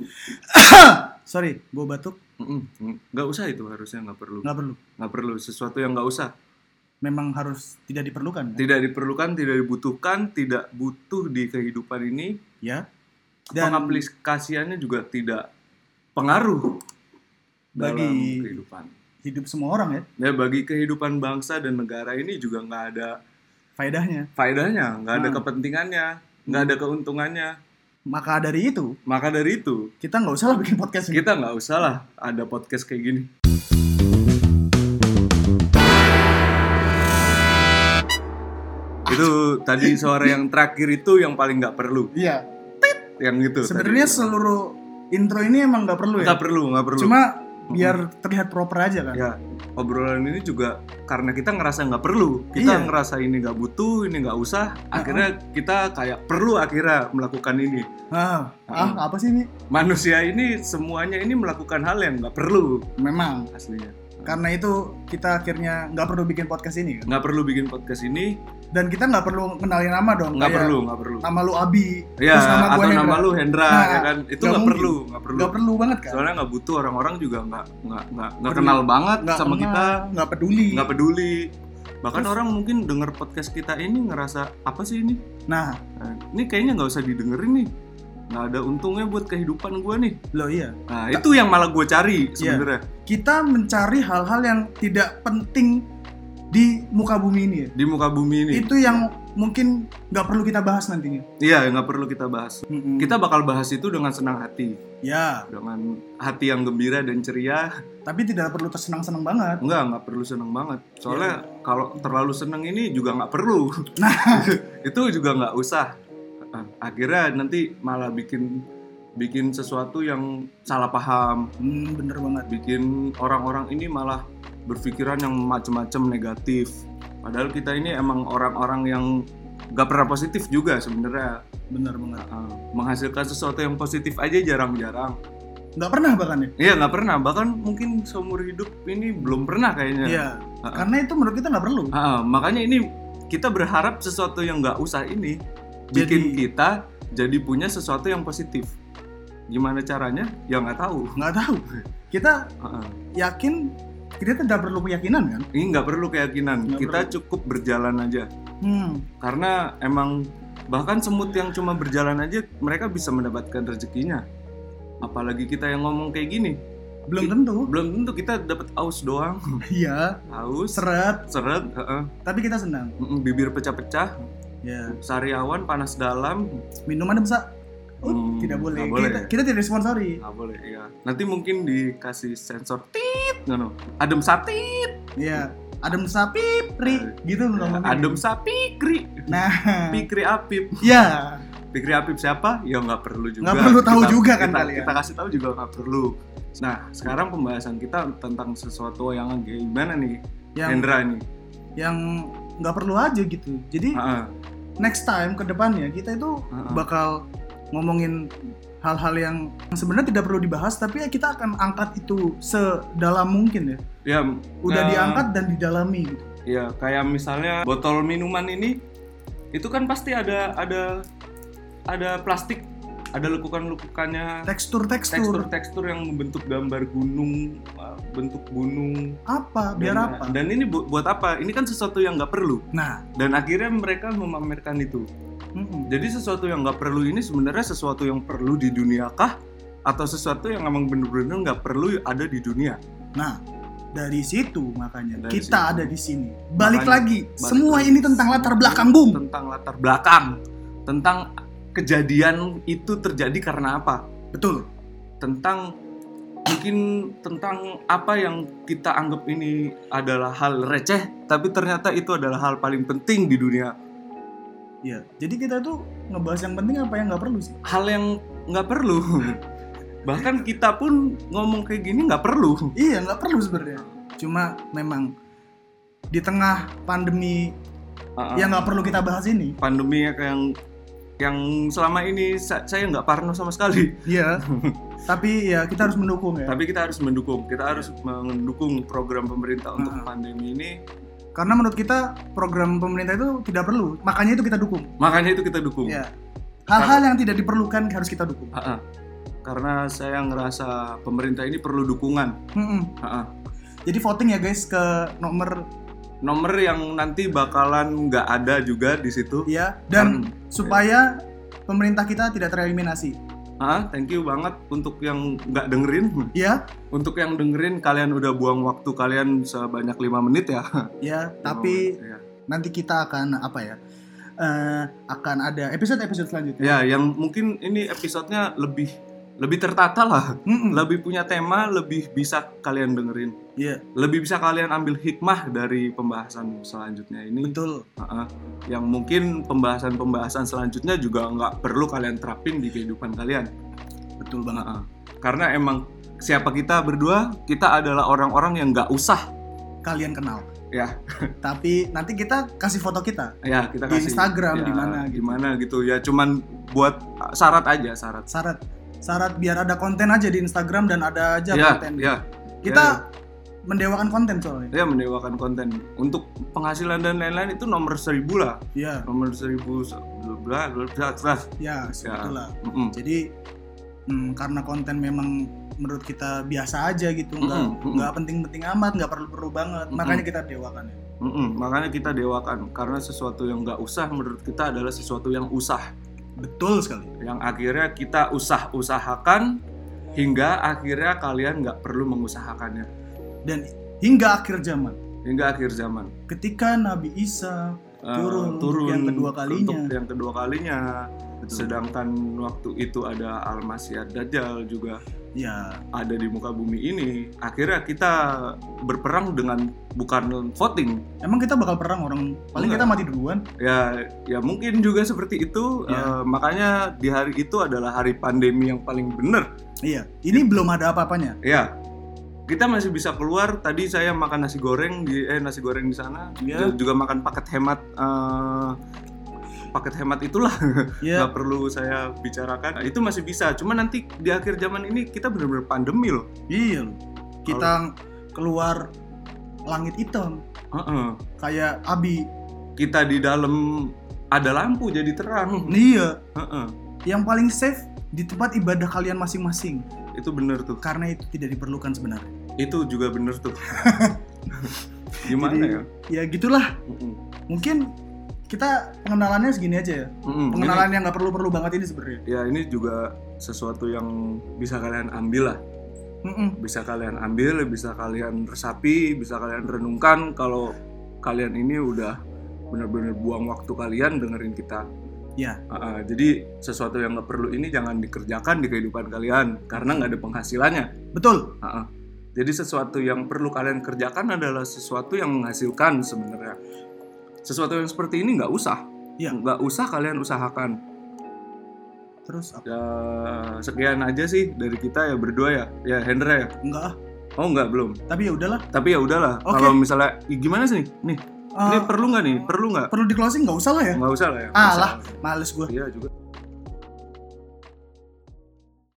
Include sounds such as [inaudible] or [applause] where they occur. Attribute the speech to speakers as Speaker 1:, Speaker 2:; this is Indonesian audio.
Speaker 1: [coughs] Sorry, gue batuk.
Speaker 2: Nggak usah itu harusnya nggak perlu
Speaker 1: Nggak perlu.
Speaker 2: nggak perlu sesuatu yang nggak usah
Speaker 1: Memang harus tidak diperlukan. kan?
Speaker 2: tidak diperlukan tidak dibutuhkan tidak butuh di kehidupan ini
Speaker 1: Ya. Dan
Speaker 2: pengaplikasiannya juga tidak pengaruh dalam
Speaker 1: Bagi-
Speaker 2: kehidupan
Speaker 1: hidup semua orang ya,
Speaker 2: ya bagi kehidupan bangsa dan negara ini juga nggak ada
Speaker 1: faedahnya.
Speaker 2: faedahnya nggak ada
Speaker 1: Hmm.
Speaker 2: kepentingannya nggak ada keuntungannya
Speaker 1: Maka dari itu,
Speaker 2: maka dari itu
Speaker 1: kita nggak usah lah bikin podcast ini.
Speaker 2: kita nggak usah lah ada podcast kayak gini itu tadi suara yang terakhir itu yang paling nggak perlu
Speaker 1: Iya.
Speaker 2: yang itu
Speaker 1: Sebenarnya seluruh intro ini emang nggak perlu ya.
Speaker 2: nggak perlu nggak perlu
Speaker 1: Cuma biar terlihat proper aja kan.
Speaker 2: ya obrolan ini juga karena kita ngerasa nggak perlu kita
Speaker 1: Iya.
Speaker 2: ngerasa ini nggak butuh ini nggak usah akhirnya kita kayak perlu akhirnya melakukan ini
Speaker 1: Ah, ah,
Speaker 2: Hmm.
Speaker 1: apa sih ini?
Speaker 2: manusia ini semuanya ini melakukan hal yang nggak perlu
Speaker 1: Memang.
Speaker 2: aslinya
Speaker 1: Karena itu kita akhirnya nggak perlu bikin podcast ini kan.
Speaker 2: nggak perlu bikin podcast ini
Speaker 1: Dan kita nggak perlu kenalin nama dong.
Speaker 2: nggak perlu nggak perlu
Speaker 1: Nama lu Abi,
Speaker 2: ya
Speaker 1: terus nama
Speaker 2: atau
Speaker 1: Hendra.
Speaker 2: nama lu Hendra
Speaker 1: Nah,
Speaker 2: ya kan itu
Speaker 1: nggak
Speaker 2: perlu nggak perlu
Speaker 1: Nggak perlu banget kan?
Speaker 2: soalnya nggak butuh orang-orang juga nggak nggak nggak kenal banget
Speaker 1: Nggak
Speaker 2: sama
Speaker 1: kenal,
Speaker 2: kita
Speaker 1: nggak peduli.
Speaker 2: nggak peduli bahkan
Speaker 1: Terus-
Speaker 2: orang mungkin denger podcast kita ini ngerasa apa sih ini
Speaker 1: Nah,
Speaker 2: Nah, ini kayaknya nggak usah didengerin nih nggak ada untungnya buat kehidupan gue nih
Speaker 1: lo iya.
Speaker 2: nah itu yang malah gue cari
Speaker 1: Iya.
Speaker 2: sebenarnya
Speaker 1: Kita mencari hal-hal yang tidak penting di muka bumi ini ya.
Speaker 2: di muka bumi ini
Speaker 1: Itu yang mungkin nggak perlu kita bahas nantinya.
Speaker 2: iya nggak perlu kita bahas
Speaker 1: Mm-mm.
Speaker 2: kita bakal bahas itu dengan senang hati
Speaker 1: ya,
Speaker 2: dengan hati yang gembira dan ceria
Speaker 1: tapi tidak perlu tersenang-senang banget.
Speaker 2: Enggak, nggak perlu seneng banget. Soalnya kalau terlalu seneng ini juga nggak perlu.
Speaker 1: Nah, [laughs]
Speaker 2: itu juga nggak usah. Ah, Akhirnya nanti malah bikin bikin sesuatu yang salah paham,
Speaker 1: hmm, bener banget.
Speaker 2: bikin orang-orang ini malah berpikiran yang macem-macem negatif. Padahal kita ini emang orang-orang yang nggak pernah positif juga sebenarnya.
Speaker 1: Bener banget.
Speaker 2: Ah, menghasilkan sesuatu yang positif aja jarang-jarang.
Speaker 1: Nggak pernah bahkan ya.
Speaker 2: Iya nggak pernah. Bahkan mungkin seumur hidup ini belum pernah kayaknya.
Speaker 1: Iya.
Speaker 2: Ah,
Speaker 1: Karena itu menurut kita nggak perlu.
Speaker 2: Ah, makanya ini kita berharap sesuatu yang nggak usah ini bikin
Speaker 1: Jadi-
Speaker 2: kita jadi punya sesuatu yang positif. Gimana caranya? Ya nggak tahu.
Speaker 1: Nggak tahu. Kita
Speaker 2: Ah, ah.
Speaker 1: yakin kita tidak perlu keyakinan kan?
Speaker 2: Ini nggak perlu keyakinan.
Speaker 1: Nggak
Speaker 2: kita cukup berjalan aja.
Speaker 1: Hmm.
Speaker 2: Karena emang bahkan semut yang cuma berjalan aja mereka bisa mendapatkan rezekinya. Apalagi kita yang ngomong kayak gini.
Speaker 1: Belum
Speaker 2: Ki-
Speaker 1: tentu.
Speaker 2: Belum tentu kita dapat aus doang. [laughs]
Speaker 1: Iya.
Speaker 2: Aus,
Speaker 1: Seret.
Speaker 2: seret, heeh.
Speaker 1: Tapi kita senang.
Speaker 2: Mm-mm, bibir pecah-pecah,
Speaker 1: Ya.
Speaker 2: sariawan panas dalam,
Speaker 1: Minuman bisa. Oh,
Speaker 2: Hmm,
Speaker 1: tidak boleh.
Speaker 2: nggak boleh.
Speaker 1: Kita, kita tidak disponsori.
Speaker 2: Nggak boleh, iya. Nanti mungkin dikasih sensor tit, ngono. Adem satit,
Speaker 1: Iya. Adem sapi, pri, gitu ngomongnya.
Speaker 2: adem sapi, kri,
Speaker 1: Nah,
Speaker 2: pikri apip.
Speaker 1: ya.
Speaker 2: Pikri apip siapa? Ya nggak perlu juga.
Speaker 1: Nggak perlu tahu juga kan
Speaker 2: kita,
Speaker 1: kalian.
Speaker 2: Kita kasih tahu juga nggak perlu. Nah, sekarang pembahasan kita tentang sesuatu yang gimana nih,
Speaker 1: Yang
Speaker 2: Hendra nih.
Speaker 1: yang nggak perlu aja gitu. Jadi
Speaker 2: Heeh.
Speaker 1: next time ke depannya kita itu
Speaker 2: Heeh.
Speaker 1: bakal ngomongin hal-hal yang sebenarnya tidak perlu dibahas tapi ya kita akan angkat itu sedalam mungkin ya.
Speaker 2: Ya,
Speaker 1: Udah
Speaker 2: eh,
Speaker 1: diangkat dan didalami gitu.
Speaker 2: Ya, kayak misalnya botol minuman ini itu kan pasti ada ada ada plastik, ada lekukan-lekukannya,
Speaker 1: Tekstur-tekstur
Speaker 2: tekstur-tekstur yang membentuk gambar gunung, uh, bentuk gunung.
Speaker 1: apa? Biar
Speaker 2: dan,
Speaker 1: apa?
Speaker 2: Dan ini bu- buat apa? Ini kan sesuatu yang nggak perlu.
Speaker 1: Nah,
Speaker 2: Dan akhirnya mereka memamerkan itu.
Speaker 1: Mm-mm.
Speaker 2: Jadi sesuatu yang nggak perlu ini sebenarnya sesuatu yang perlu di dunia kah? Atau sesuatu yang emang bener-bener nggak perlu ada di dunia?
Speaker 1: nah dari situ makanya
Speaker 2: Dari
Speaker 1: kita
Speaker 2: situ.
Speaker 1: ada di sini. Balik
Speaker 2: Makanya,
Speaker 1: lagi,
Speaker 2: balik
Speaker 1: semua
Speaker 2: lagi.
Speaker 1: ini tentang latar belakang bung.
Speaker 2: Tentang latar belakang, tentang kejadian itu terjadi karena apa?
Speaker 1: Betul.
Speaker 2: Tentang mungkin tentang apa yang kita anggap ini adalah hal receh, tapi ternyata itu adalah hal paling penting di dunia.
Speaker 1: Ya, jadi kita tuh ngebahas yang penting apa yang nggak perlu sih?
Speaker 2: Hal yang nggak perlu. Bahkan kita pun ngomong kayak gini nggak perlu.
Speaker 1: Iya, nggak perlu sebenarnya. Cuma memang di tengah pandemi
Speaker 2: Uh-uh.
Speaker 1: yang nggak perlu kita bahas ini.
Speaker 2: pandemi ya, yang yang selama ini sa- saya nggak parno sama sekali.
Speaker 1: Iya. [laughs] Tapi ya kita harus mendukung ya.
Speaker 2: Tapi kita harus mendukung, kita harus mendukung program pemerintah untuk
Speaker 1: Uh-uh.
Speaker 2: pandemi ini.
Speaker 1: Karena menurut kita program pemerintah itu tidak perlu. Makanya itu kita dukung.
Speaker 2: Makanya itu kita dukung.
Speaker 1: Ya. Hal-hal yang tidak diperlukan harus kita dukung.
Speaker 2: Uh-uh. karena saya ngerasa pemerintah ini perlu dukungan.
Speaker 1: Mm-mm.
Speaker 2: Ha-ha.
Speaker 1: Jadi voting ya guys ke nomor
Speaker 2: Nomor yang nanti bakalan nggak ada juga di situ.
Speaker 1: ya dan
Speaker 2: Hmm.
Speaker 1: supaya pemerintah kita tidak tereliminasi.
Speaker 2: Ah, thank you banget untuk yang nggak dengerin.
Speaker 1: Ya,
Speaker 2: Untuk yang dengerin kalian udah buang waktu kalian sebanyak lima menit ya.
Speaker 1: ya, tapi
Speaker 2: Ya.
Speaker 1: nanti kita akan apa ya? eh, akan ada episode-episode selanjutnya.
Speaker 2: ya, yang mungkin ini episodenya lebih lebih tertata lah,
Speaker 1: Mm-mm.
Speaker 2: lebih punya tema, lebih bisa kalian dengerin,
Speaker 1: Iya,
Speaker 2: lebih bisa kalian ambil hikmah dari pembahasan selanjutnya ini.
Speaker 1: betul.
Speaker 2: Ah, ah. yang mungkin pembahasan-pembahasan selanjutnya juga nggak perlu kalian terapin di kehidupan kalian.
Speaker 1: Betul banget.
Speaker 2: Ah, ah. Karena emang siapa kita berdua, kita adalah orang-orang yang nggak usah
Speaker 1: Kalian kenal.
Speaker 2: ya
Speaker 1: Tapi nanti kita kasih foto kita.
Speaker 2: ya kita
Speaker 1: Di
Speaker 2: kasih
Speaker 1: Instagram,
Speaker 2: ya,
Speaker 1: di mana gitu.
Speaker 2: di mana gitu ya cuman buat syarat aja syarat
Speaker 1: Syarat syarat biar ada konten aja di Instagram dan ada aja
Speaker 2: ya
Speaker 1: konten.
Speaker 2: ya
Speaker 1: Kita mendewakan konten soalnya.
Speaker 2: ya mendewakan konten untuk penghasilan dan lain-lain itu nomor seribu lah
Speaker 1: Iya,
Speaker 2: nomor seribu bla bla bla bla
Speaker 1: ya, sebetulnya.
Speaker 2: Mm-mm.
Speaker 1: Jadi hmm, karena konten memang menurut kita biasa aja gitu, nggak
Speaker 2: Mm-mm, mm-mm.
Speaker 1: nggak penting-penting amat, nggak perlu-perlu banget.
Speaker 2: Mm-mm.
Speaker 1: Makanya kita dewakan ya.
Speaker 2: Mm-mm. makanya kita dewakan karena sesuatu yang nggak usah menurut kita adalah sesuatu yang usah
Speaker 1: Betul sekali.
Speaker 2: yang akhirnya kita usah-usahakan hingga akhirnya kalian nggak perlu mengusahakannya
Speaker 1: Dan hingga akhir zaman,
Speaker 2: hingga akhir zaman
Speaker 1: ketika Nabi Isa
Speaker 2: Eh,
Speaker 1: Turun untuk yang kedua kalinya.
Speaker 2: untuk yang kedua kalinya
Speaker 1: Betul.
Speaker 2: sedangkan waktu itu ada Al-Masih Dajjal juga
Speaker 1: ya
Speaker 2: ada di muka bumi ini akhirnya kita berperang dengan bukan voting
Speaker 1: emang kita bakal perang orang paling
Speaker 2: Enggak.
Speaker 1: kita mati duluan.
Speaker 2: ya ya mungkin juga seperti itu
Speaker 1: Ya.
Speaker 2: Eh, makanya di hari itu adalah hari pandemi yang paling benar
Speaker 1: Iya, ini belum ada apa-apanya.
Speaker 2: ya kita masih bisa keluar tadi saya makan nasi goreng di eh nasi goreng di sana
Speaker 1: Iya.
Speaker 2: juga makan paket hemat eh, paket hemat itulah [laughs]
Speaker 1: Ya,
Speaker 2: nggak perlu saya bicarakan Nah, itu masih bisa cuma nanti di akhir zaman ini kita benar-benar pandemi loh
Speaker 1: iya loh. Kita keluar langit hitam
Speaker 2: Heeh.
Speaker 1: kayak Abi.
Speaker 2: kita di dalam ada lampu jadi terang
Speaker 1: Iya,
Speaker 2: Heeh.
Speaker 1: yang paling safe di tempat ibadah kalian masing-masing
Speaker 2: itu bener tuh
Speaker 1: karena itu tidak diperlukan sebenarnya.
Speaker 2: itu juga bener tuh [laughs] gimana
Speaker 1: Jadi-
Speaker 2: ya
Speaker 1: Ya gitulah.
Speaker 2: Mm-mm.
Speaker 1: Mungkin kita pengenalannya segini aja ya.
Speaker 2: Mm-mm.
Speaker 1: Pengenalan yang nggak perlu-perlu banget ini sebenarnya.
Speaker 2: Ini- ya ini juga sesuatu yang bisa kalian ambil lah
Speaker 1: Mm-mm.
Speaker 2: bisa kalian ambil bisa kalian resapi bisa kalian renungkan kalau kalian ini udah benar-benar buang waktu kalian dengerin kita
Speaker 1: Ya,
Speaker 2: Ah, ah, jadi sesuatu yang nggak perlu ini jangan dikerjakan di kehidupan kalian karena nggak ada penghasilannya.
Speaker 1: betul.
Speaker 2: Ah, ah. Jadi sesuatu yang perlu kalian kerjakan adalah sesuatu yang menghasilkan sebenarnya. Sesuatu yang seperti ini nggak usah,
Speaker 1: Iya.
Speaker 2: nggak usah kalian usahakan.
Speaker 1: Terus apa?
Speaker 2: Ya sekian aja sih dari kita ya berdua ya, ya Hendra ya.
Speaker 1: Enggak ah.
Speaker 2: Oh nggak belum.
Speaker 1: Tapi ya udahlah.
Speaker 2: Tapi ya udahlah.
Speaker 1: Oke.
Speaker 2: Kalau misalnya "Ih, gimana sih nih? Nih,
Speaker 1: Eh,
Speaker 2: ini perlu nggak nih? Perlu nggak?
Speaker 1: perlu di closing nggak usah lah ya.
Speaker 2: Nggak usah lah ya.
Speaker 1: Ah lah, males gue.
Speaker 2: Iya juga.